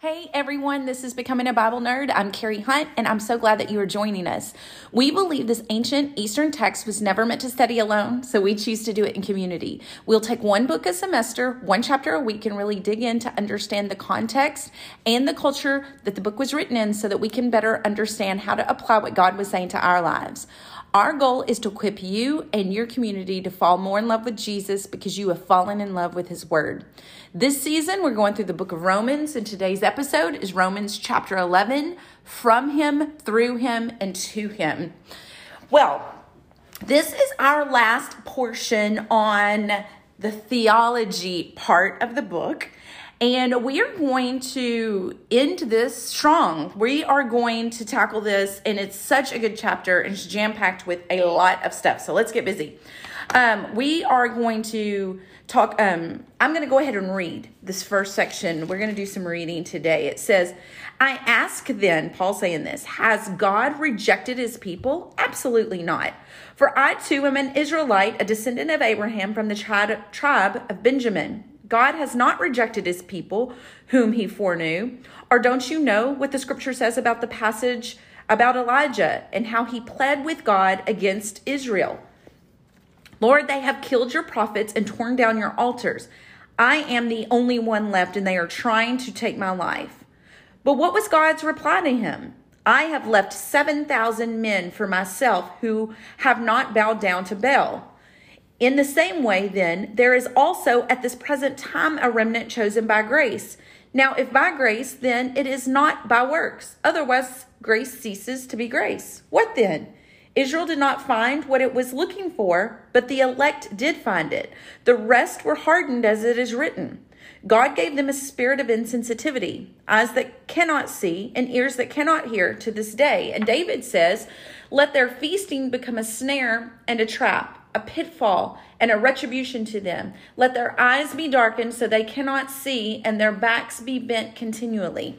Hey everyone, this is Becoming a Bible Nerd. I'm Carrie Hunt, and I'm so glad that you are joining us. We believe this ancient Eastern text was never meant to study alone, so we choose to do it in community. We'll take one book a semester, one chapter a week, and really dig in to understand the context and the culture that the book was written in so that we can better understand how to apply what God was saying to our lives. Our goal is to equip you and your community to fall more in love with Jesus because you have fallen in love with his word. This season, we're going through the book of Romans, and today's episode is Romans chapter 11 from him, through him, and to him. Well, this is our last portion on the theology part of the book. And we are going to end this strong. We are going to tackle this, and it's such a good chapter and it's jam packed with a lot of stuff. So let's get busy. Um, we are going to talk. Um, I'm going to go ahead and read this first section. We're going to do some reading today. It says, I ask then, Paul saying this, has God rejected his people? Absolutely not. For I too am an Israelite, a descendant of Abraham from the tribe of Benjamin. God has not rejected his people whom he foreknew. Or don't you know what the scripture says about the passage about Elijah and how he pled with God against Israel? Lord, they have killed your prophets and torn down your altars. I am the only one left, and they are trying to take my life. But what was God's reply to him? I have left 7,000 men for myself who have not bowed down to Baal. In the same way, then, there is also at this present time a remnant chosen by grace. Now, if by grace, then it is not by works. Otherwise, grace ceases to be grace. What then? Israel did not find what it was looking for, but the elect did find it. The rest were hardened, as it is written. God gave them a spirit of insensitivity, eyes that cannot see, and ears that cannot hear to this day. And David says, Let their feasting become a snare and a trap a pitfall and a retribution to them. Let their eyes be darkened so they cannot see, and their backs be bent continually.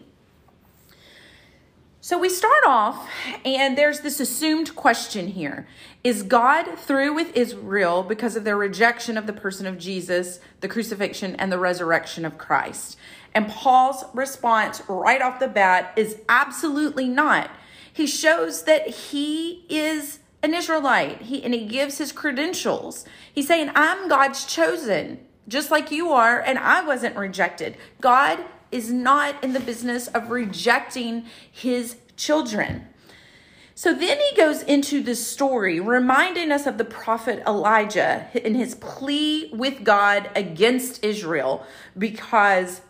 So we start off, and there's this assumed question here Is God through with Israel because of their rejection of the person of Jesus, the crucifixion, and the resurrection of Christ? And Paul's response right off the bat is absolutely not. He shows that he is an Israelite. He and he gives his credentials. He's saying, I'm God's chosen, just like you are, and I wasn't rejected. God is not in the business of rejecting his children. So then he goes into the story, reminding us of the prophet Elijah in his plea with God against Israel because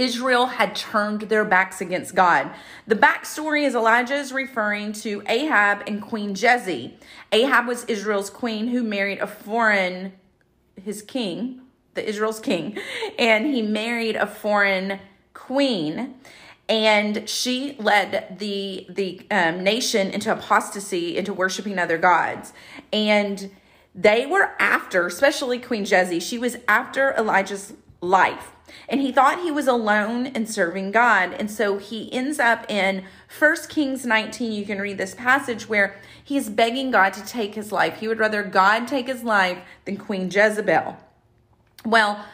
Israel had turned their backs against God. The backstory is Elijah is referring to Ahab and Queen Jezebel. Ahab was Israel's queen who married a foreign, his king, the Israel's king, and he married a foreign queen and she led the the um, nation into apostasy into worshiping other gods and they were after especially queen jezzy she was after elijah's life and he thought he was alone in serving God. And so he ends up in 1 Kings 19. You can read this passage where he's begging God to take his life. He would rather God take his life than Queen Jezebel. Well,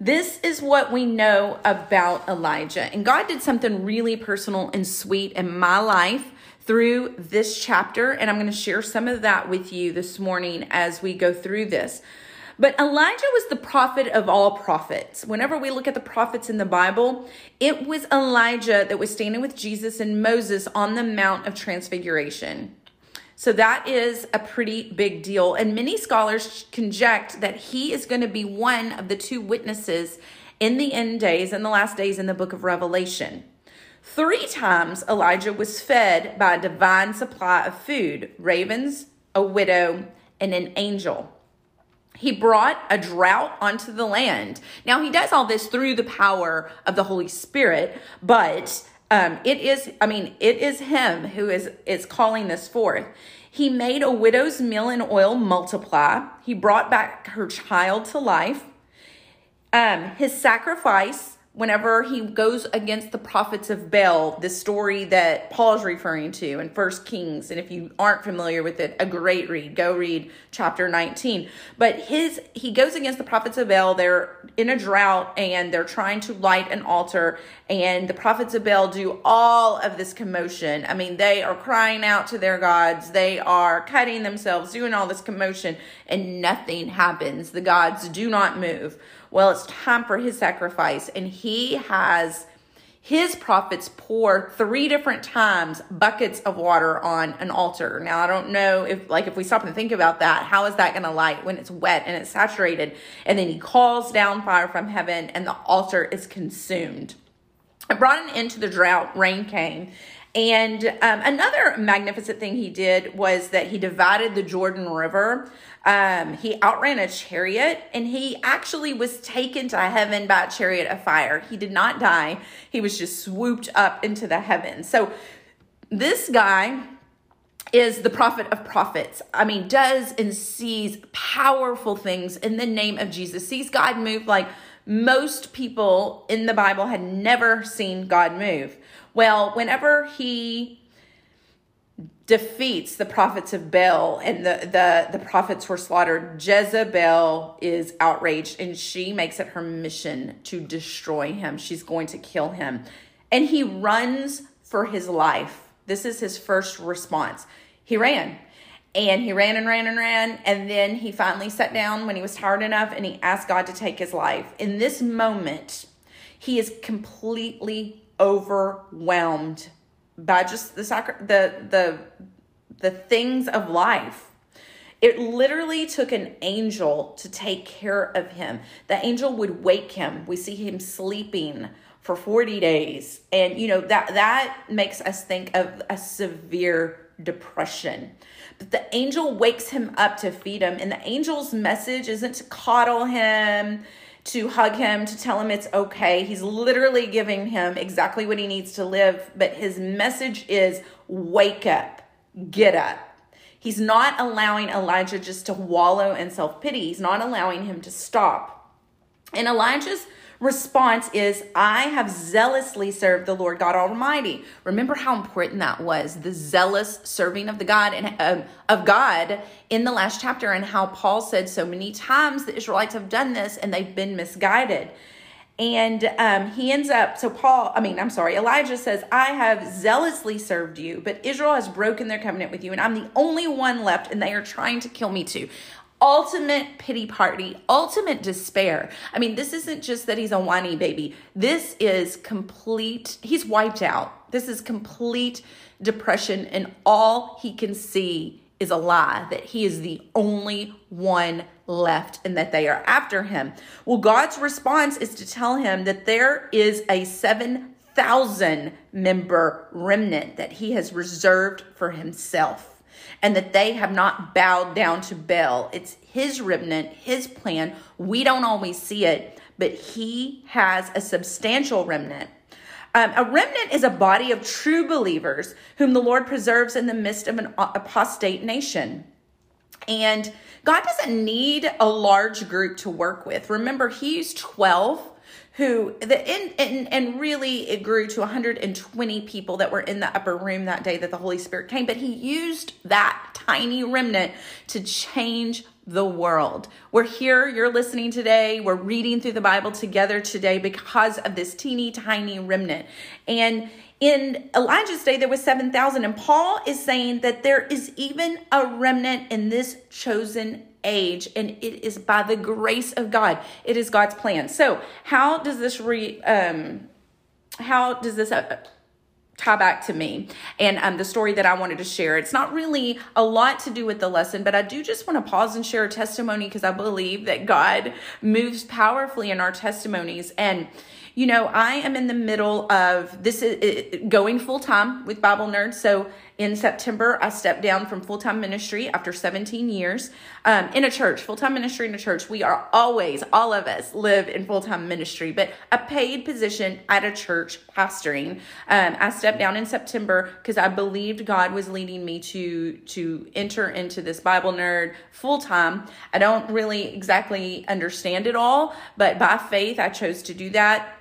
this is what we know about Elijah. And God did something really personal and sweet in my life through this chapter. And I'm going to share some of that with you this morning as we go through this. But Elijah was the prophet of all prophets. Whenever we look at the prophets in the Bible, it was Elijah that was standing with Jesus and Moses on the Mount of Transfiguration. So that is a pretty big deal. And many scholars conject that he is going to be one of the two witnesses in the end days and the last days in the book of Revelation. Three times Elijah was fed by a divine supply of food ravens, a widow, and an angel. He brought a drought onto the land. Now, he does all this through the power of the Holy Spirit, but um, it is, I mean, it is him who is, is calling this forth. He made a widow's meal and oil multiply. He brought back her child to life. Um, his sacrifice whenever he goes against the prophets of Baal, the story that Paul's referring to in First Kings. And if you aren't familiar with it, a great read. Go read chapter 19. But his he goes against the prophets of Baal. They're in a drought and they're trying to light an altar. And the prophets of Baal do all of this commotion. I mean, they are crying out to their gods. They are cutting themselves, doing all this commotion, and nothing happens. The gods do not move. Well, it's time for his sacrifice. And he has his prophets pour three different times buckets of water on an altar. Now, I don't know if, like, if we stop and think about that, how is that going to light when it's wet and it's saturated? And then he calls down fire from heaven and the altar is consumed. It brought an end to the drought, rain came. And um, another magnificent thing he did was that he divided the Jordan River. Um, he outran a chariot and he actually was taken to heaven by a chariot of fire. He did not die, he was just swooped up into the heavens. So, this guy is the prophet of prophets. I mean, does and sees powerful things in the name of Jesus, sees God move like most people in the Bible had never seen God move. Well, whenever he defeats the prophets of Baal and the, the, the prophets were slaughtered, Jezebel is outraged and she makes it her mission to destroy him. She's going to kill him. And he runs for his life. This is his first response. He ran. And he ran and ran and ran. And then he finally sat down when he was tired enough and he asked God to take his life. In this moment, he is completely overwhelmed by just the sacri- the the the things of life. It literally took an angel to take care of him. The angel would wake him. We see him sleeping for 40 days. And you know that that makes us think of a severe depression. But the angel wakes him up to feed him and the angel's message isn't to coddle him to hug him, to tell him it's okay. He's literally giving him exactly what he needs to live, but his message is wake up, get up. He's not allowing Elijah just to wallow in self pity, he's not allowing him to stop. And Elijah's response is, I have zealously served the Lord God Almighty. Remember how important that was, the zealous serving of the God and um, of God in the last chapter, and how Paul said so many times the Israelites have done this and they've been misguided. And um, he ends up, so Paul, I mean, I'm sorry, Elijah says, I have zealously served you, but Israel has broken their covenant with you, and I'm the only one left, and they are trying to kill me too ultimate pity party, ultimate despair. I mean, this isn't just that he's a whiny baby. This is complete, he's wiped out. This is complete depression, and all he can see is a lie that he is the only one left and that they are after him. Well, God's response is to tell him that there is a 7,000 member remnant that he has reserved for himself and that they have not bowed down to Baal. It's his remnant, his plan. We don't always see it, but he has a substantial remnant. Um, a remnant is a body of true believers whom the Lord preserves in the midst of an apostate nation. And God doesn't need a large group to work with. Remember, He used 12 who the and, and and really it grew to 120 people that were in the upper room that day that the Holy Spirit came. But he used that tiny remnant to change the world. We're here, you're listening today, we're reading through the Bible together today because of this teeny tiny remnant. And in Elijah's day, there was 7,000. And Paul is saying that there is even a remnant in this chosen age, and it is by the grace of God. It is God's plan. So, how does this re um how does this uh, tie back to me and um, the story that I wanted to share. It's not really a lot to do with the lesson, but I do just want to pause and share a testimony because I believe that God moves powerfully in our testimonies. And you know, I am in the middle of this is going full time with Bible Nerds. So in September, I stepped down from full time ministry after 17 years um, in a church, full time ministry in a church. We are always, all of us live in full time ministry, but a paid position at a church pastoring. Um, I stepped down in September because I believed God was leading me to to enter into this Bible nerd full time. I don't really exactly understand it all, but by faith, I chose to do that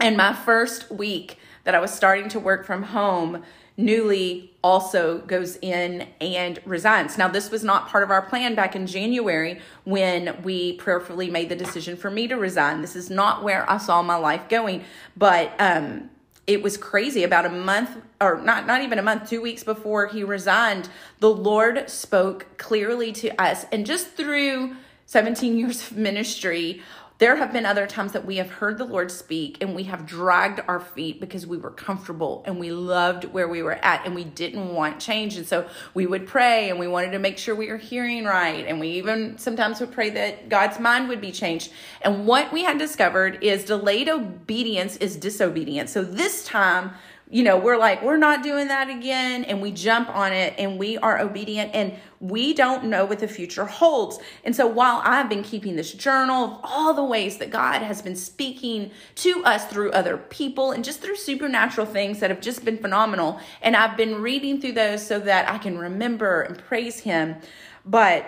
and my first week that I was starting to work from home, Newly also goes in and resigns. Now, this was not part of our plan back in January when we prayerfully made the decision for me to resign. This is not where I saw my life going, but um, it was crazy. About a month, or not, not even a month, two weeks before he resigned, the Lord spoke clearly to us. And just through 17 years of ministry, there have been other times that we have heard the Lord speak and we have dragged our feet because we were comfortable and we loved where we were at and we didn't want change. And so we would pray and we wanted to make sure we were hearing right. And we even sometimes would pray that God's mind would be changed. And what we had discovered is delayed obedience is disobedience. So this time, you know, we're like, we're not doing that again. And we jump on it and we are obedient and we don't know what the future holds. And so while I've been keeping this journal of all the ways that God has been speaking to us through other people and just through supernatural things that have just been phenomenal, and I've been reading through those so that I can remember and praise Him. But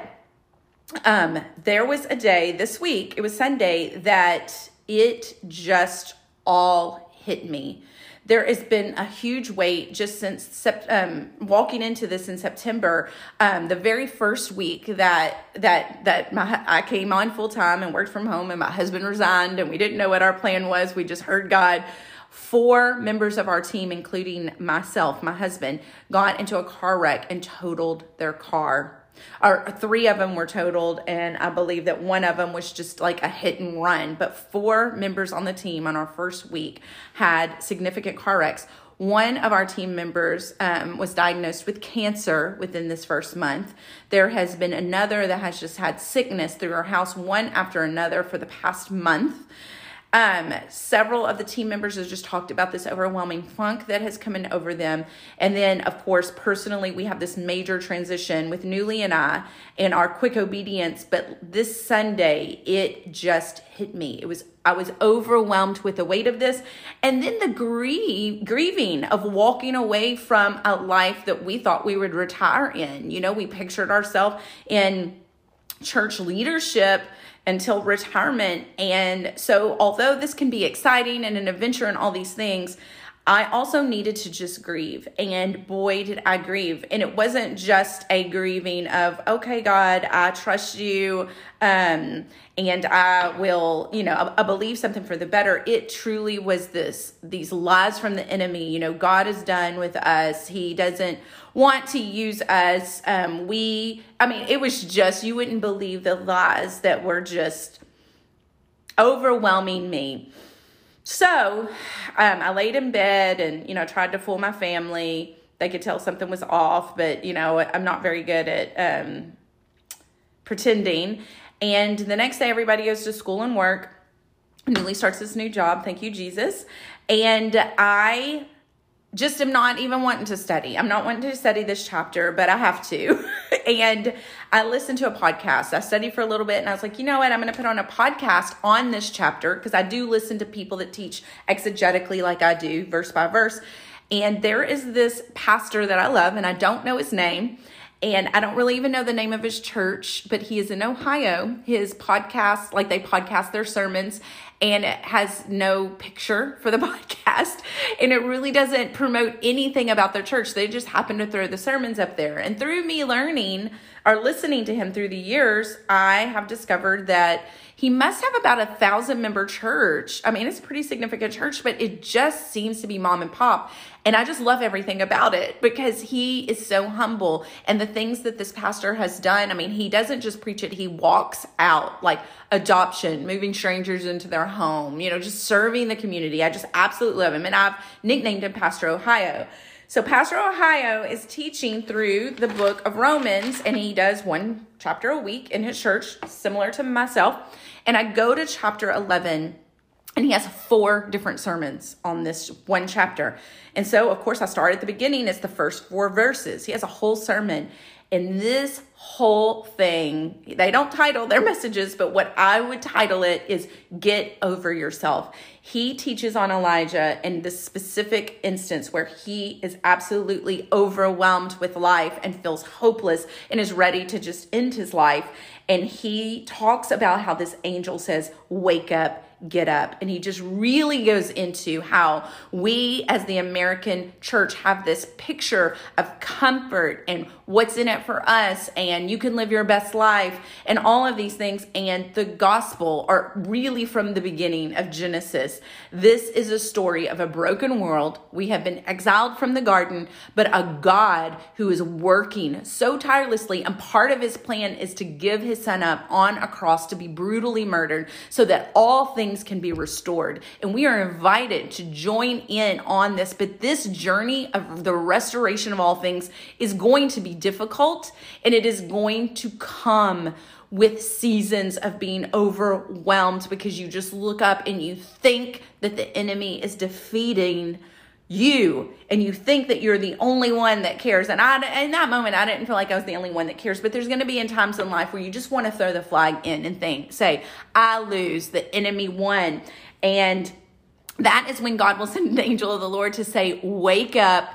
um, there was a day this week, it was Sunday, that it just all hit me there has been a huge weight just since um, walking into this in September. Um, the very first week that that that my I came on full time and worked from home, and my husband resigned, and we didn't know what our plan was. We just heard God. Four members of our team, including myself, my husband, got into a car wreck and totaled their car or three of them were totaled and i believe that one of them was just like a hit and run but four members on the team on our first week had significant car wrecks one of our team members um, was diagnosed with cancer within this first month. There has been another that has just had sickness through our house, one after another, for the past month. Um, several of the team members have just talked about this overwhelming funk that has come in over them. And then, of course, personally, we have this major transition with Newly and I and our quick obedience. But this Sunday, it just hit me. It was I was overwhelmed with the weight of this. And then the grieve, grieving of walking away from a life that we thought we would retire in. You know, we pictured ourselves in church leadership until retirement. And so, although this can be exciting and an adventure and all these things, I also needed to just grieve. And boy, did I grieve. And it wasn't just a grieving of, okay, God, I trust you. Um, and I will, you know, I, I believe something for the better. It truly was this, these lies from the enemy. You know, God is done with us. He doesn't want to use us. Um, we, I mean, it was just, you wouldn't believe the lies that were just overwhelming me. So um, I laid in bed and, you know, tried to fool my family. They could tell something was off, but, you know, I'm not very good at um, pretending. And the next day, everybody goes to school and work. Newly starts this new job. Thank you, Jesus. And I just am not even wanting to study. I'm not wanting to study this chapter, but I have to. and I listened to a podcast. I studied for a little bit and I was like, you know what? I'm going to put on a podcast on this chapter because I do listen to people that teach exegetically like I do, verse by verse. And there is this pastor that I love and I don't know his name. And I don't really even know the name of his church, but he is in Ohio. His podcast, like they podcast their sermons, and it has no picture for the podcast and it really doesn't promote anything about their church. They just happen to throw the sermons up there. And through me learning or listening to him through the years i have discovered that he must have about a thousand member church. I mean it's a pretty significant church but it just seems to be mom and pop and I just love everything about it because he is so humble. And the things that this pastor has done, I mean, he doesn't just preach it, he walks out like adoption, moving strangers into their home, you know, just serving the community. I just absolutely love him. And I've nicknamed him Pastor Ohio. So, Pastor Ohio is teaching through the book of Romans, and he does one chapter a week in his church, similar to myself. And I go to chapter 11 and he has four different sermons on this one chapter. And so, of course, I start at the beginning. It's the first four verses. He has a whole sermon. And this whole thing, they don't title their messages, but what I would title it is Get Over Yourself. He teaches on Elijah in this specific instance where he is absolutely overwhelmed with life and feels hopeless and is ready to just end his life. And he talks about how this angel says, Wake up get up. And he just really goes into how we as the American church have this picture of comfort and what's in it for us and you can live your best life and all of these things. And the gospel are really from the beginning of Genesis. This is a story of a broken world. We have been exiled from the garden, but a God who is working so tirelessly. And part of his plan is to give his son up on a cross to be brutally murdered so that all things can be restored. And we are invited to join in on this. But this journey of the restoration of all things is going to be difficult and it is going to come with seasons of being overwhelmed because you just look up and you think that the enemy is defeating you and you think that you're the only one that cares. And i in that moment i didn't feel like i was the only one that cares but there's going to be in times in life where you just want to throw the flag in and think say i lose the enemy won. And that is when god will send an angel of the lord to say wake up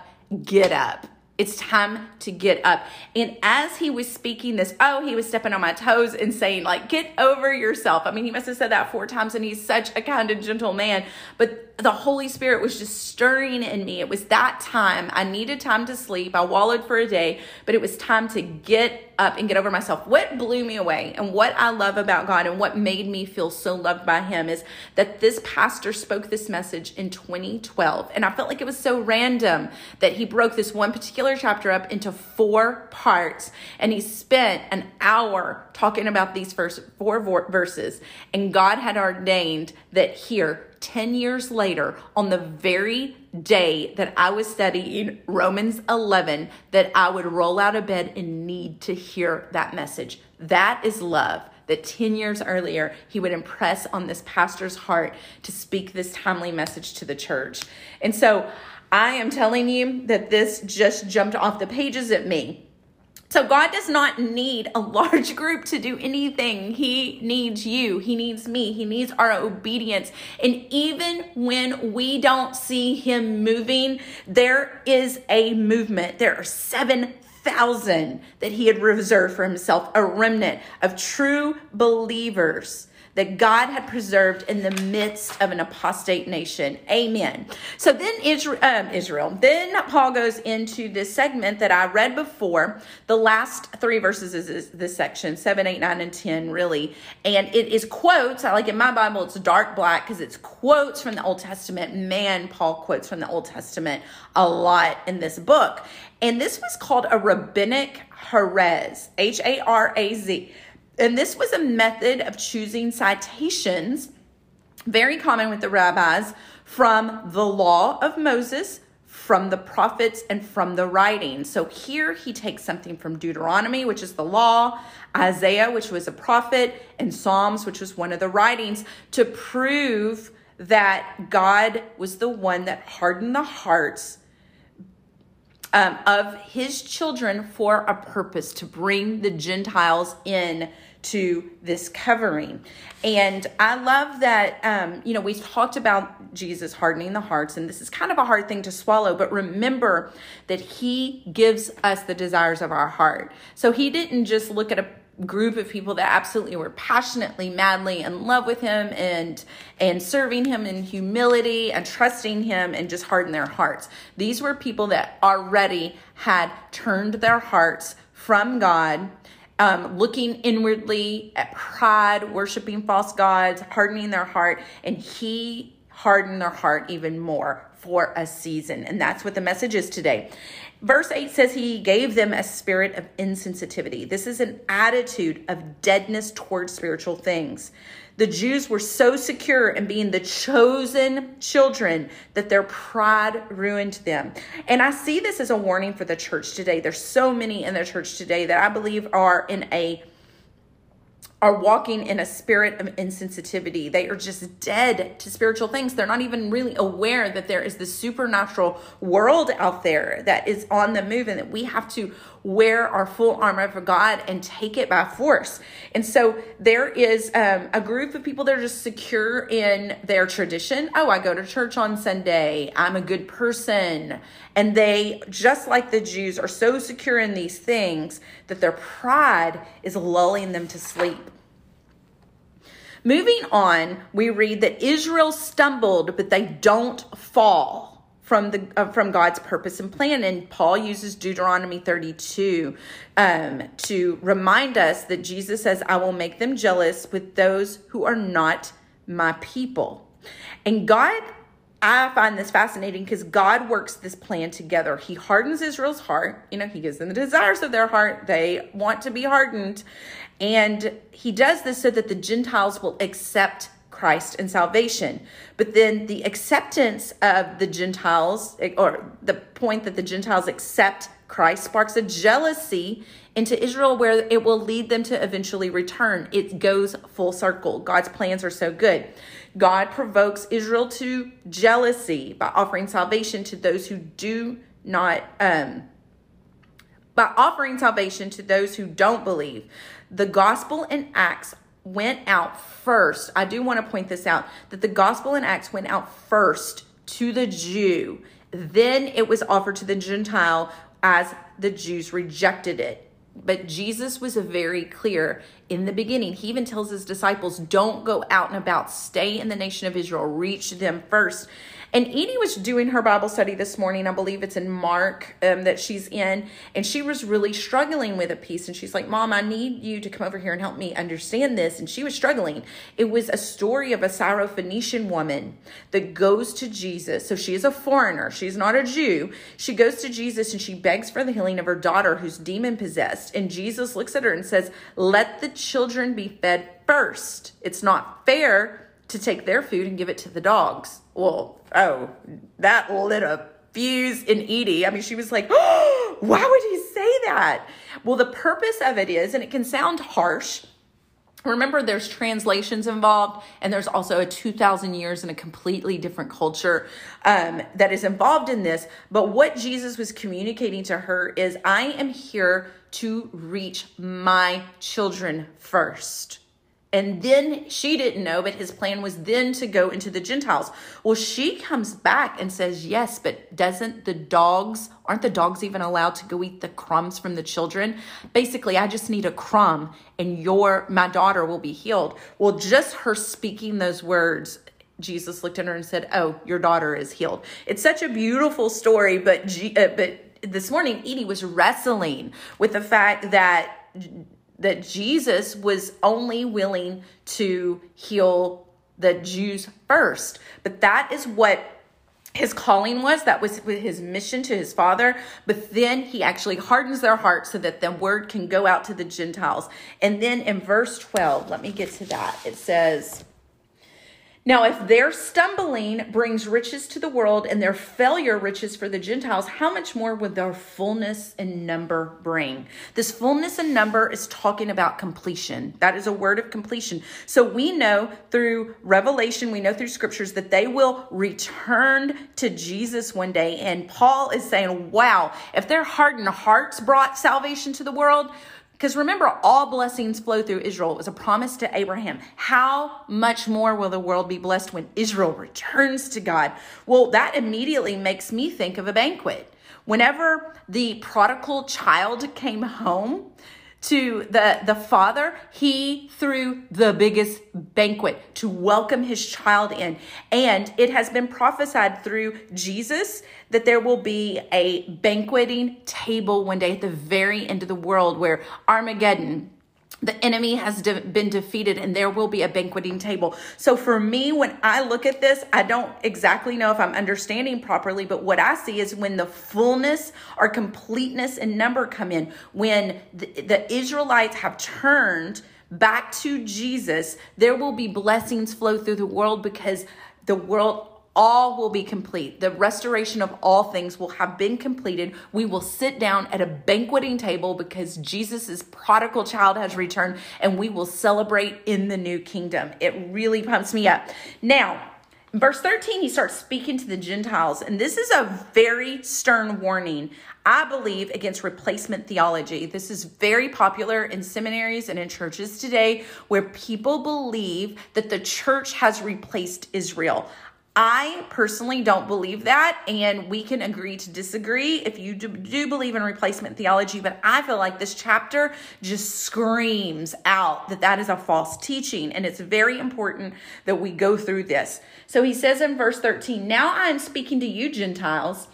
get up it's time to get up. And as he was speaking this, oh, he was stepping on my toes and saying, like, get over yourself. I mean, he must have said that four times, and he's such a kind and gentle man. But the Holy Spirit was just stirring in me. It was that time. I needed time to sleep. I wallowed for a day, but it was time to get up and get over myself. What blew me away and what I love about God and what made me feel so loved by Him is that this pastor spoke this message in 2012. And I felt like it was so random that he broke this one particular chapter up into four parts and he spent an hour talking about these first four verses. And God had ordained that here, 10 years later, on the very day that I was studying Romans 11, that I would roll out of bed and need to hear that message. That is love. That 10 years earlier, he would impress on this pastor's heart to speak this timely message to the church. And so I am telling you that this just jumped off the pages at me so God does not need a large group to do anything. He needs you. He needs me. He needs our obedience. And even when we don't see him moving, there is a movement. There are 7,000 that he had reserved for himself, a remnant of true believers that God had preserved in the midst of an apostate nation. Amen. So then Israel, um, Israel, then Paul goes into this segment that I read before. The last three verses is this section, 7, 8, 9, and 10, really. And it is quotes. I like in my Bible, it's dark black because it's quotes from the Old Testament. Man, Paul quotes from the Old Testament a lot in this book. And this was called a rabbinic haraz, H A R A Z. And this was a method of choosing citations, very common with the rabbis, from the law of Moses, from the prophets, and from the writings. So here he takes something from Deuteronomy, which is the law, Isaiah, which was a prophet, and Psalms, which was one of the writings, to prove that God was the one that hardened the hearts um, of his children for a purpose to bring the Gentiles in to this covering. And I love that, um, you know, we talked about Jesus hardening the hearts, and this is kind of a hard thing to swallow, but remember that he gives us the desires of our heart. So he didn't just look at a group of people that absolutely were passionately madly in love with him and and serving him in humility and trusting him and just harden their hearts these were people that already had turned their hearts from god um, looking inwardly at pride, worshiping false gods, hardening their heart, and he hardened their heart even more for a season. And that's what the message is today. Verse 8 says he gave them a spirit of insensitivity. This is an attitude of deadness towards spiritual things. The Jews were so secure in being the chosen children that their pride ruined them. And I see this as a warning for the church today. There's so many in the church today that I believe are in a are walking in a spirit of insensitivity. They are just dead to spiritual things. They're not even really aware that there is this supernatural world out there that is on the move and that we have to wear our full armor for God and take it by force. And so there is um, a group of people that are just secure in their tradition. Oh, I go to church on Sunday. I'm a good person. And they, just like the Jews, are so secure in these things that their pride is lulling them to sleep. Moving on, we read that Israel stumbled, but they don't fall from the uh, from God's purpose and plan. And Paul uses Deuteronomy 32 um, to remind us that Jesus says, "I will make them jealous with those who are not my people." And God I find this fascinating because God works this plan together. He hardens Israel's heart. You know, He gives them the desires of their heart. They want to be hardened. And He does this so that the Gentiles will accept Christ and salvation. But then the acceptance of the Gentiles, or the point that the Gentiles accept Christ, sparks a jealousy into Israel where it will lead them to eventually return. It goes full circle. God's plans are so good. God provokes Israel to jealousy by offering salvation to those who do not, um, by offering salvation to those who don't believe. The gospel in Acts went out first. I do want to point this out that the gospel in Acts went out first to the Jew. Then it was offered to the Gentile as the Jews rejected it. But Jesus was very clear in the beginning. He even tells his disciples, don't go out and about, stay in the nation of Israel, reach them first. And Edie was doing her Bible study this morning. I believe it's in Mark um, that she's in. And she was really struggling with a piece. And she's like, Mom, I need you to come over here and help me understand this. And she was struggling. It was a story of a Syrophoenician woman that goes to Jesus. So she is a foreigner. She's not a Jew. She goes to Jesus and she begs for the healing of her daughter who's demon possessed. And Jesus looks at her and says, Let the children be fed first. It's not fair to take their food and give it to the dogs. Well, oh, that lit a fuse in Edie. I mean, she was like, oh, why would he say that? Well, the purpose of it is, and it can sound harsh. Remember, there's translations involved, and there's also a 2,000 years in a completely different culture um, that is involved in this. But what Jesus was communicating to her is, I am here to reach my children first. And then she didn't know, but his plan was then to go into the Gentiles. Well, she comes back and says, Yes, but doesn't the dogs, aren't the dogs even allowed to go eat the crumbs from the children? Basically, I just need a crumb and your, my daughter will be healed. Well, just her speaking those words, Jesus looked at her and said, Oh, your daughter is healed. It's such a beautiful story, but, G, uh, but this morning, Edie was wrestling with the fact that that Jesus was only willing to heal the Jews first. But that is what his calling was. That was his mission to his father. But then he actually hardens their hearts so that the word can go out to the gentiles. And then in verse 12 let me get to that. It says now, if their stumbling brings riches to the world and their failure riches for the Gentiles, how much more would their fullness and number bring? This fullness and number is talking about completion. That is a word of completion. So we know through revelation, we know through scriptures that they will return to Jesus one day. And Paul is saying, wow, if their hardened hearts brought salvation to the world, because remember, all blessings flow through Israel. It was a promise to Abraham. How much more will the world be blessed when Israel returns to God? Well, that immediately makes me think of a banquet. Whenever the prodigal child came home, to the, the father, he threw the biggest banquet to welcome his child in. And it has been prophesied through Jesus that there will be a banqueting table one day at the very end of the world where Armageddon, the enemy has de- been defeated and there will be a banqueting table. So for me, when I look at this, I don't exactly know if I'm understanding properly, but what I see is when the fullness or completeness and number come in, when the, the Israelites have turned back to Jesus, there will be blessings flow through the world because the world all will be complete. The restoration of all things will have been completed. We will sit down at a banqueting table because Jesus' prodigal child has returned and we will celebrate in the new kingdom. It really pumps me up. Now, verse 13, he starts speaking to the Gentiles, and this is a very stern warning. I believe against replacement theology. This is very popular in seminaries and in churches today where people believe that the church has replaced Israel. I personally don't believe that, and we can agree to disagree if you do, do, believe in replacement theology. But I feel like this chapter just screams out that that is a false teaching, and it's very important that we go through this. So he says in verse 13, Now I am speaking to you, Gentiles.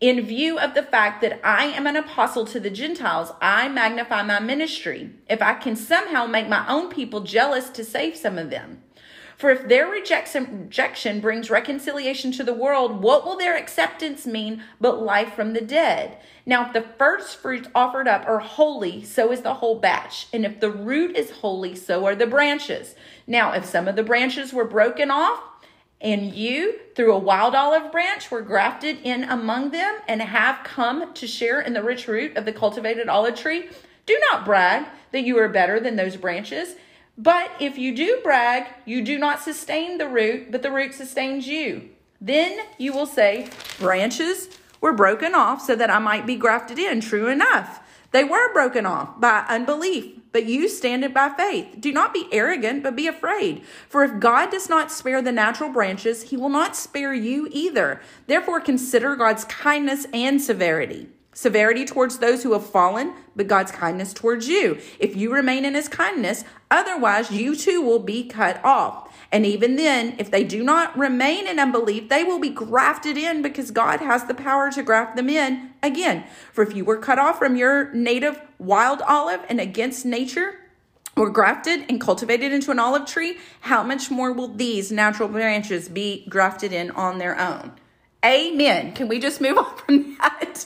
In view of the fact that I am an apostle to the Gentiles, I magnify my ministry. If I can somehow make my own people jealous to save some of them. For if their rejection, brings reconciliation to the world, what will their acceptance mean but life from the dead? Now, if the first fruits offered up are holy, so is the whole batch. And if the root is holy, so are the branches. Now, if some of the branches were broken off, and you, through a wild olive branch, were grafted in among them and have come to share in the rich root of the cultivated olive tree, do not brag that you are better than those branches. But if you do brag, you do not sustain the root, but the root sustains you. Then you will say, Branches were broken off so that I might be grafted in. True enough. They were broken off by unbelief, but you stand it by faith. Do not be arrogant, but be afraid. For if God does not spare the natural branches, he will not spare you either. Therefore, consider God's kindness and severity. Severity towards those who have fallen, but God's kindness towards you. If you remain in his kindness, otherwise you too will be cut off. And even then, if they do not remain in unbelief, they will be grafted in because God has the power to graft them in again. For if you were cut off from your native wild olive and against nature, were grafted and cultivated into an olive tree, how much more will these natural branches be grafted in on their own? Amen. Can we just move on from that?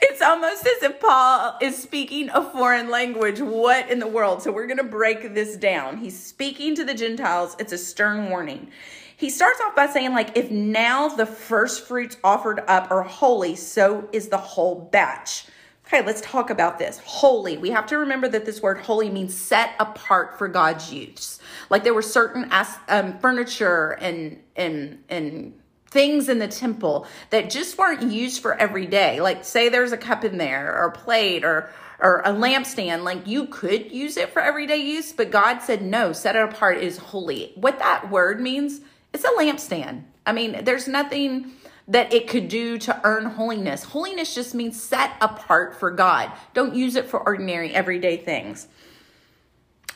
It's almost as if Paul is speaking a foreign language. What in the world? So we're going to break this down. He's speaking to the Gentiles. It's a stern warning. He starts off by saying, like, if now the first fruits offered up are holy, so is the whole batch. Okay, let's talk about this. Holy. We have to remember that this word holy means set apart for God's use. Like there were certain um, furniture and and and things in the temple that just weren't used for every day. Like say there's a cup in there or a plate or or a lampstand, like you could use it for everyday use, but God said no, set it apart is holy. What that word means, it's a lampstand. I mean, there's nothing that it could do to earn holiness. Holiness just means set apart for God. Don't use it for ordinary everyday things.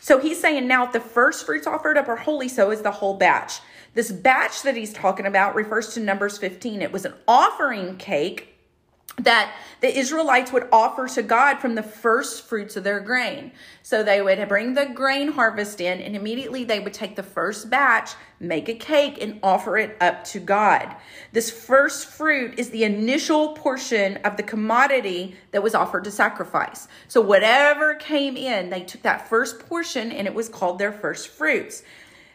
So he's saying now if the first fruits offered up are holy, so is the whole batch. This batch that he's talking about refers to Numbers 15. It was an offering cake that the Israelites would offer to God from the first fruits of their grain. So they would bring the grain harvest in, and immediately they would take the first batch, make a cake, and offer it up to God. This first fruit is the initial portion of the commodity that was offered to sacrifice. So whatever came in, they took that first portion, and it was called their first fruits.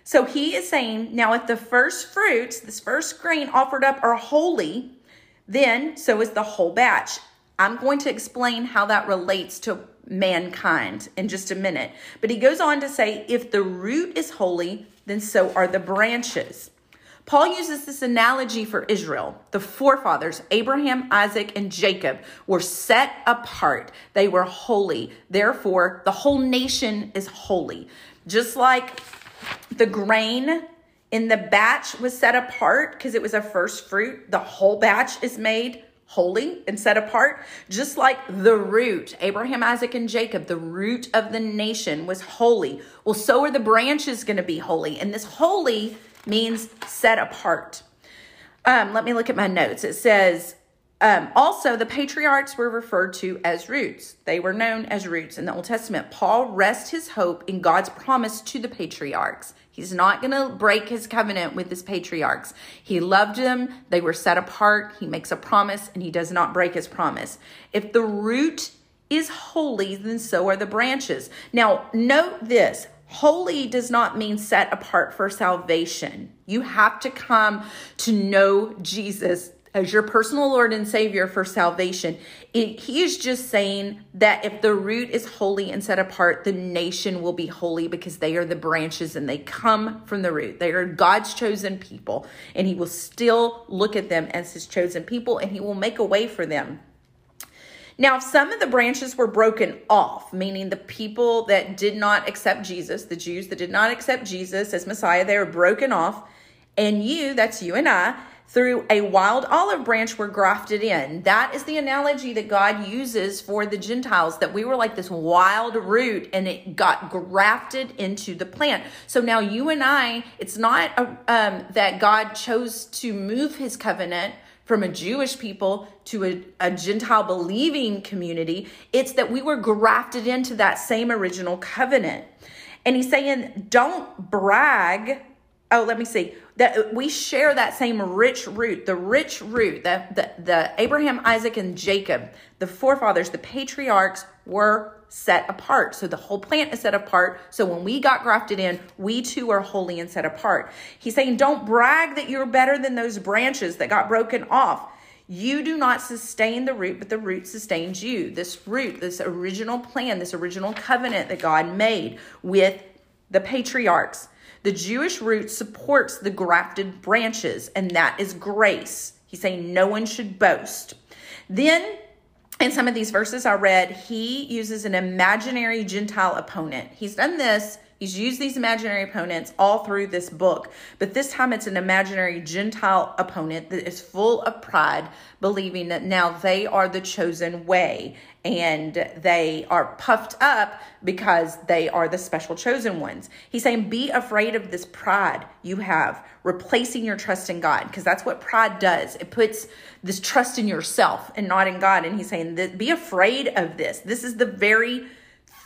So he is saying, now if the first fruits, this first grain offered up are holy, then so is the whole batch. I'm going to explain how that relates to mankind in just a minute. But he goes on to say, if the root is holy, then so are the branches. Paul uses this analogy for Israel. The forefathers, Abraham, Isaac, and Jacob, were set apart. They were holy. Therefore, the whole nation is holy. Just like the grain in the batch was set apart because it was a first fruit. The whole batch is made holy and set apart, just like the root, Abraham, Isaac, and Jacob, the root of the nation was holy. Well, so are the branches going to be holy. And this holy means set apart. Um, let me look at my notes. It says, um, also, the patriarchs were referred to as roots. They were known as roots in the Old Testament. Paul rests his hope in God's promise to the patriarchs. He's not going to break his covenant with his patriarchs. He loved them. They were set apart. He makes a promise and he does not break his promise. If the root is holy, then so are the branches. Now, note this Holy does not mean set apart for salvation. You have to come to know Jesus as your personal Lord and Savior for salvation. It, he is just saying that if the root is holy and set apart, the nation will be holy because they are the branches and they come from the root. They are God's chosen people, and He will still look at them as His chosen people and He will make a way for them. Now, if some of the branches were broken off, meaning the people that did not accept Jesus, the Jews that did not accept Jesus as Messiah, they were broken off And you, that's you and I, through a wild olive branch were grafted in. That is the analogy that God uses for the Gentiles, that we were like this wild root and it got grafted into the plant. So now you and I, it's not a, um, that God chose to move his covenant from a Jewish people to a, a Gentile believing community. It's that we were grafted into that same original covenant. And he's saying, don't brag oh let me see that we share that same rich root the rich root that the, the abraham isaac and jacob the forefathers the patriarchs were set apart. So the whole plant is set apart. So when we got grafted in we too are holy and set apart. He's saying don't brag that you're better than those branches that got broken off. You do not sustain the root, but the root sustains you. This root, this original plan, this original covenant that God made with the patriarchs the Jewish root supports the grafted branches, and that is grace. He's saying no one should boast. Then, in some of these verses I read, he uses an imaginary Gentile opponent. He's done this He's used these imaginary opponents all through this book, but this time it's an imaginary Gentile opponent that is full of pride, believing that now they are the chosen way and they are puffed up because they are the special chosen ones. He's saying, Be afraid of this pride you have, replacing your trust in God, because that's what pride does. It puts this trust in yourself and not in God. And he's saying, Be afraid of this. This is the very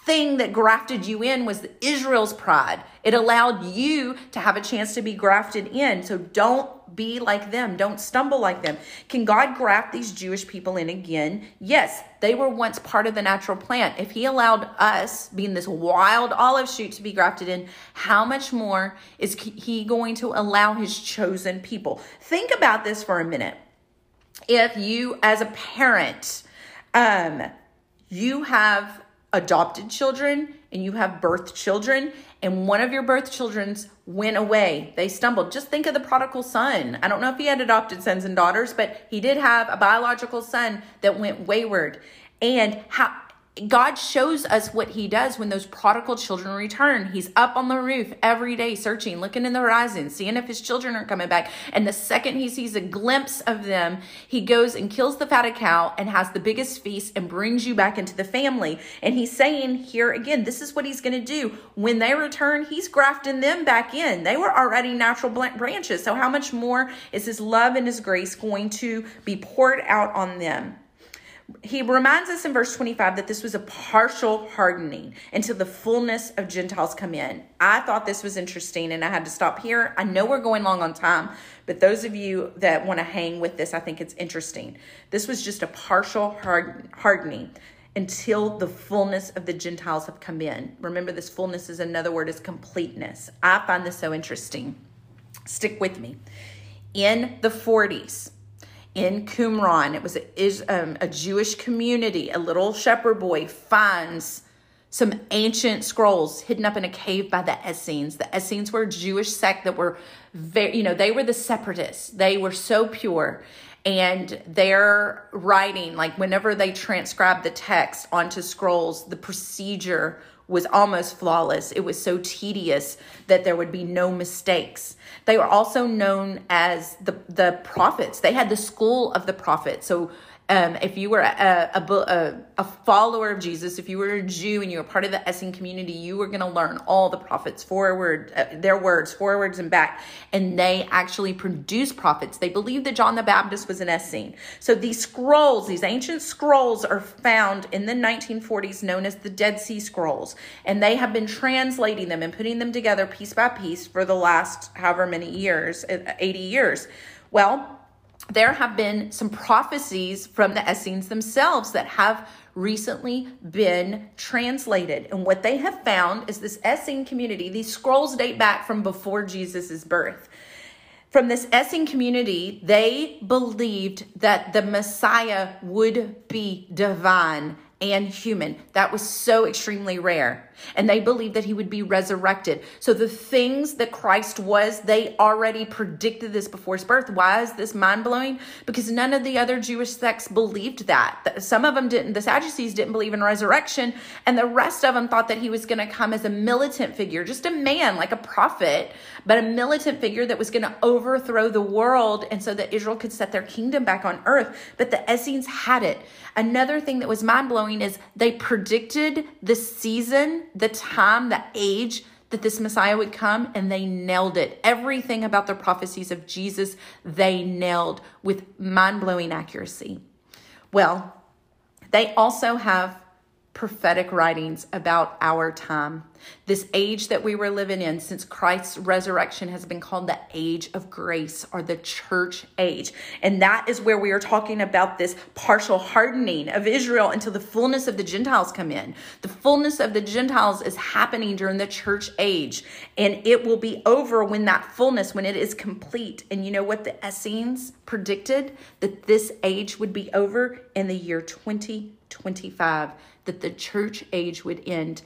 thing that grafted you in was Israel's pride. It allowed you to have a chance to be grafted in. So don't be like them. Don't stumble like them. Can God graft these Jewish people in again? Yes, they were once part of the natural plant. If He allowed us, being this wild olive shoot, to be grafted in, how much more is He going to allow His chosen people? Think about this for a minute. If you, as a parent, um, you have adopted children and you have birth children and one of your birth children's went away. They stumbled. Just think of the prodigal son. I don't know if he had adopted sons and daughters but he did have a biological son that went wayward. And how God shows us what he does when those prodigal children return. He's up on the roof every day searching, looking in the horizon, seeing if his children are coming back. And the second he sees a glimpse of them, he goes and kills the fatted cow and has the biggest feast and brings you back into the family. And he's saying here again, this is what he's going to do. When they return, he's grafting them back in. They were already natural branches. So how much more is his love and his grace going to be poured out on them? He reminds us in verse 25 that this was a partial hardening until the fullness of Gentiles come in. I thought this was interesting and I had to stop here. I know we're going long on time, but those of you that want to hang with this, I think it's interesting. This was just a partial hard, hardening until the fullness of the Gentiles have come in. Remember, this fullness is another word is completeness. I find this so interesting. Stick with me. In the 40s, in Qumran. It was a, is, um, a Jewish community. A little shepherd boy finds some ancient scrolls hidden up in a cave by the Essenes. The Essenes were a Jewish sect that were very, you know, they were the separatists. They were so pure. And their writing, like whenever they transcribed the text onto scrolls, the procedure was almost flawless. It was so tedious that there would be no mistakes. They were also known as the the prophets. They had the school of the prophets. So um, if you were a, a, a, a, follower of Jesus, if you were a Jew and you were part of the Essene community, you were going to learn all the prophets forward, uh, their words forwards and back. And they actually produced prophets. They believed that John the Baptist was an Essene. So these scrolls, these ancient scrolls, are found in the 1940s, known as the Dead Sea Scrolls. And they have been translating them and putting them together piece by piece for the last however many years, uh, 80 years. Well, there have been some prophecies from the Essenes themselves that have recently been translated. And what they have found is this Essene community, these scrolls date back from before Jesus' birth. From this Essene community, they believed that the Messiah would be divine and human. That was so extremely rare. And they believed that he would be resurrected. So the things that Christ was, they already predicted this before his birth. Why is this mind blowing? Because none of the other Jewish sects believed that. Some of them didn't. The Sadducees didn't believe in resurrection, and the rest of them thought that he was going to come as a militant figure, just a man, like a prophet, but a militant figure that was going to overthrow the world, and so that Israel could set their kingdom back on earth. But the Essenes had it. Another thing that was mind blowing is they predicted the season, the time, the age that this Messiah would come, and they nailed it. Everything about the prophecies of Jesus, they nailed with mind blowing accuracy. Well, they also have prophetic writings about our time. This age that we were living in since Christ's resurrection has been called the age of grace or the church age. And that is where we are talking about this partial hardening of Israel until the fullness of the Gentiles come in. The fullness of the Gentiles is happening during the church age, and it will be over when that fullness, when it is complete. And you know what the Essenes predicted? That this age would be over in the year 2025 that the church age would end.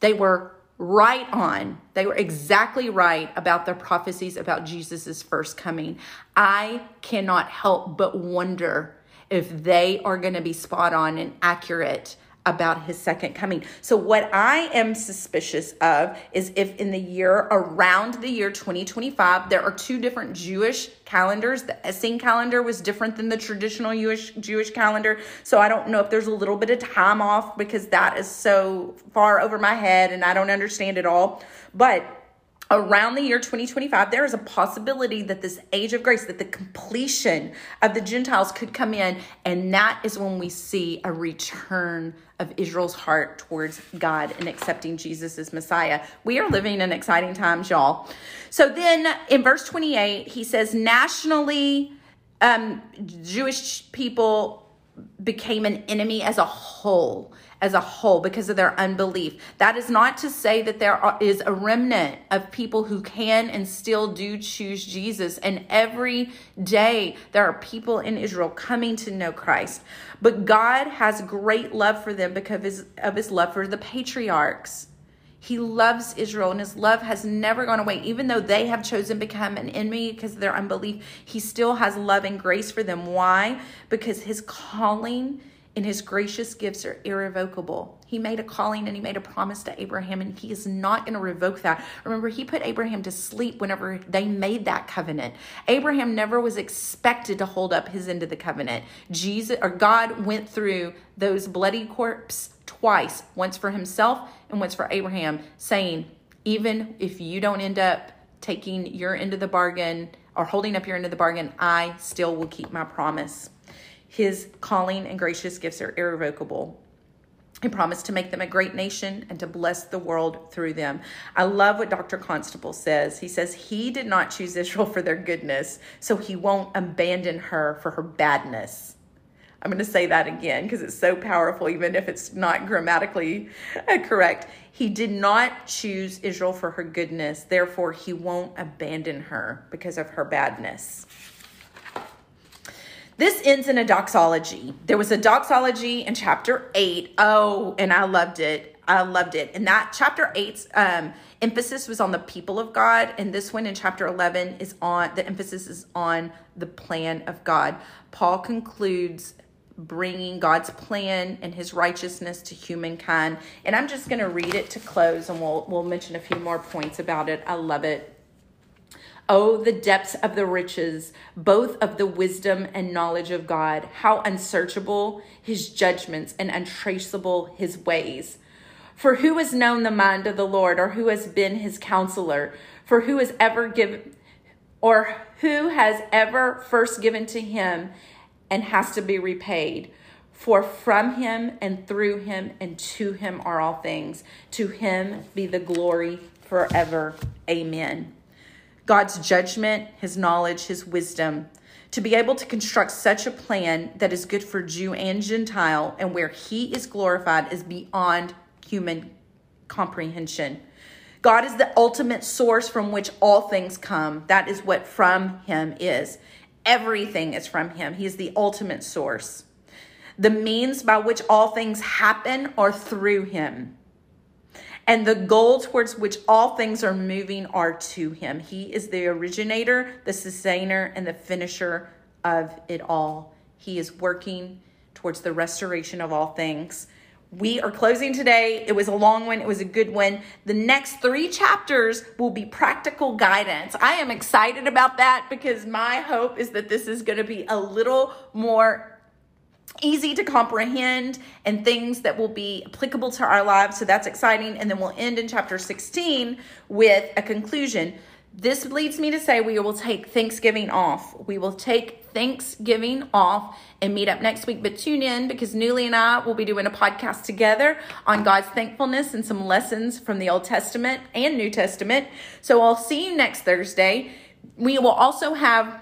They were right on. They were exactly right about the prophecies about Jesus' first coming. I cannot help but wonder if they are going to be spot on and accurate about his second coming. So, what I am suspicious of is if in the year around the year 2025, there are two different Jewish calendars. The Essene calendar was different than the traditional Jewish Jewish calendar. So, I don't know if there's a little bit of time off because that is so far over my head and I don't understand it all. But around the year 2025, there is a possibility that this age of grace, that the completion of the Gentiles could come in, and that is when we see a return of Israel's heart towards God and accepting Jesus as Messiah. We are living in exciting times, y'all. So then in verse 28, he says, nationally, um, Jewish people became an enemy as a whole as a whole because of their unbelief. That is not to say that there is a remnant of people who can and still do choose Jesus. And every day there are people in Israel coming to know Christ. But God has great love for them because of his, of his love for the patriarchs. He loves Israel and his love has never gone away. Even though they have chosen to become an enemy because of their unbelief, he still has love and grace for them. Why? Because his calling and his gracious gifts are irrevocable. He made a calling and he made a promise to Abraham, and he is not going to revoke that. Remember, he put Abraham to sleep whenever they made that covenant. Abraham never was expected to hold up his end of the covenant. Jesus or God went through those bloody corpse twice, once for himself and once for Abraham, saying, even if you don't end up taking your end of the bargain or holding up your end of the bargain, I still will keep my promise. His calling and gracious gifts are irrevocable. He promised to make them a great nation and to bless the world through them. I love what Dr. Constable says. He says, He did not choose Israel for their goodness, so He won't abandon her for her badness. I'm going to say that again because it's so powerful, even if it's not grammatically uh, correct. He did not choose Israel for her goodness, therefore, He won't abandon her because of her badness. This ends in a doxology. There was a doxology in chapter 8. Oh, and I loved it. I loved it. And that chapter 8's um, emphasis was on the people of God. And this one in chapter 11 is on, the emphasis is on the plan of God. Paul concludes bringing God's plan and his righteousness to humankind. And I'm just going to read it to close and we'll, we'll mention a few more points about it. I love it. Oh, the depths of the riches, both of the wisdom and knowledge of God. How unsearchable his judgments and untraceable his ways. For who has known the mind of the Lord, or who has been his counselor? For who has ever given, or who has ever first given to him and has to be repaid? For from him and through him and to him are all things. To him be the glory forever. Amen. God's judgment, his knowledge, his wisdom, to be able to construct such a plan that is good for Jew and Gentile and where he is glorified is beyond human comprehension. God is the ultimate source from which all things come. That is what from him is. Everything is from him. He is the ultimate source. The means by which all things happen are through him. And the goal towards which all things are moving are to him. He is the originator, the sustainer, and the finisher of it all. He is working towards the restoration of all things. We are closing today. It was a long one. It was a good one. The next three chapters will be practical guidance. I am excited about that because my hope is that this is going to be a little more easy to comprehend and things that will be applicable to our lives. So that's exciting. And then we'll end in chapter 16 with a conclusion. This leads me to say we will take Thanksgiving off. We will take Thanksgiving off and meet up next week. But tune in because Newly and I will be doing a podcast together on God's thankfulness and some lessons from the Old Testament and New Testament. So I'll see you next Thursday. We will also have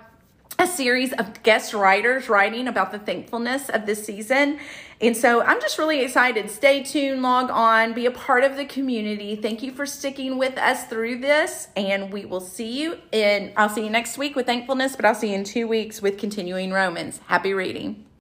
a series of guest writers writing about the thankfulness of this season. And so I'm just really excited. Stay tuned, log on, be a part of the community. Thank you for sticking with us through this. And we will see you in, I'll see you next week with thankfulness, but I'll see you in two weeks with continuing Romans. Happy reading.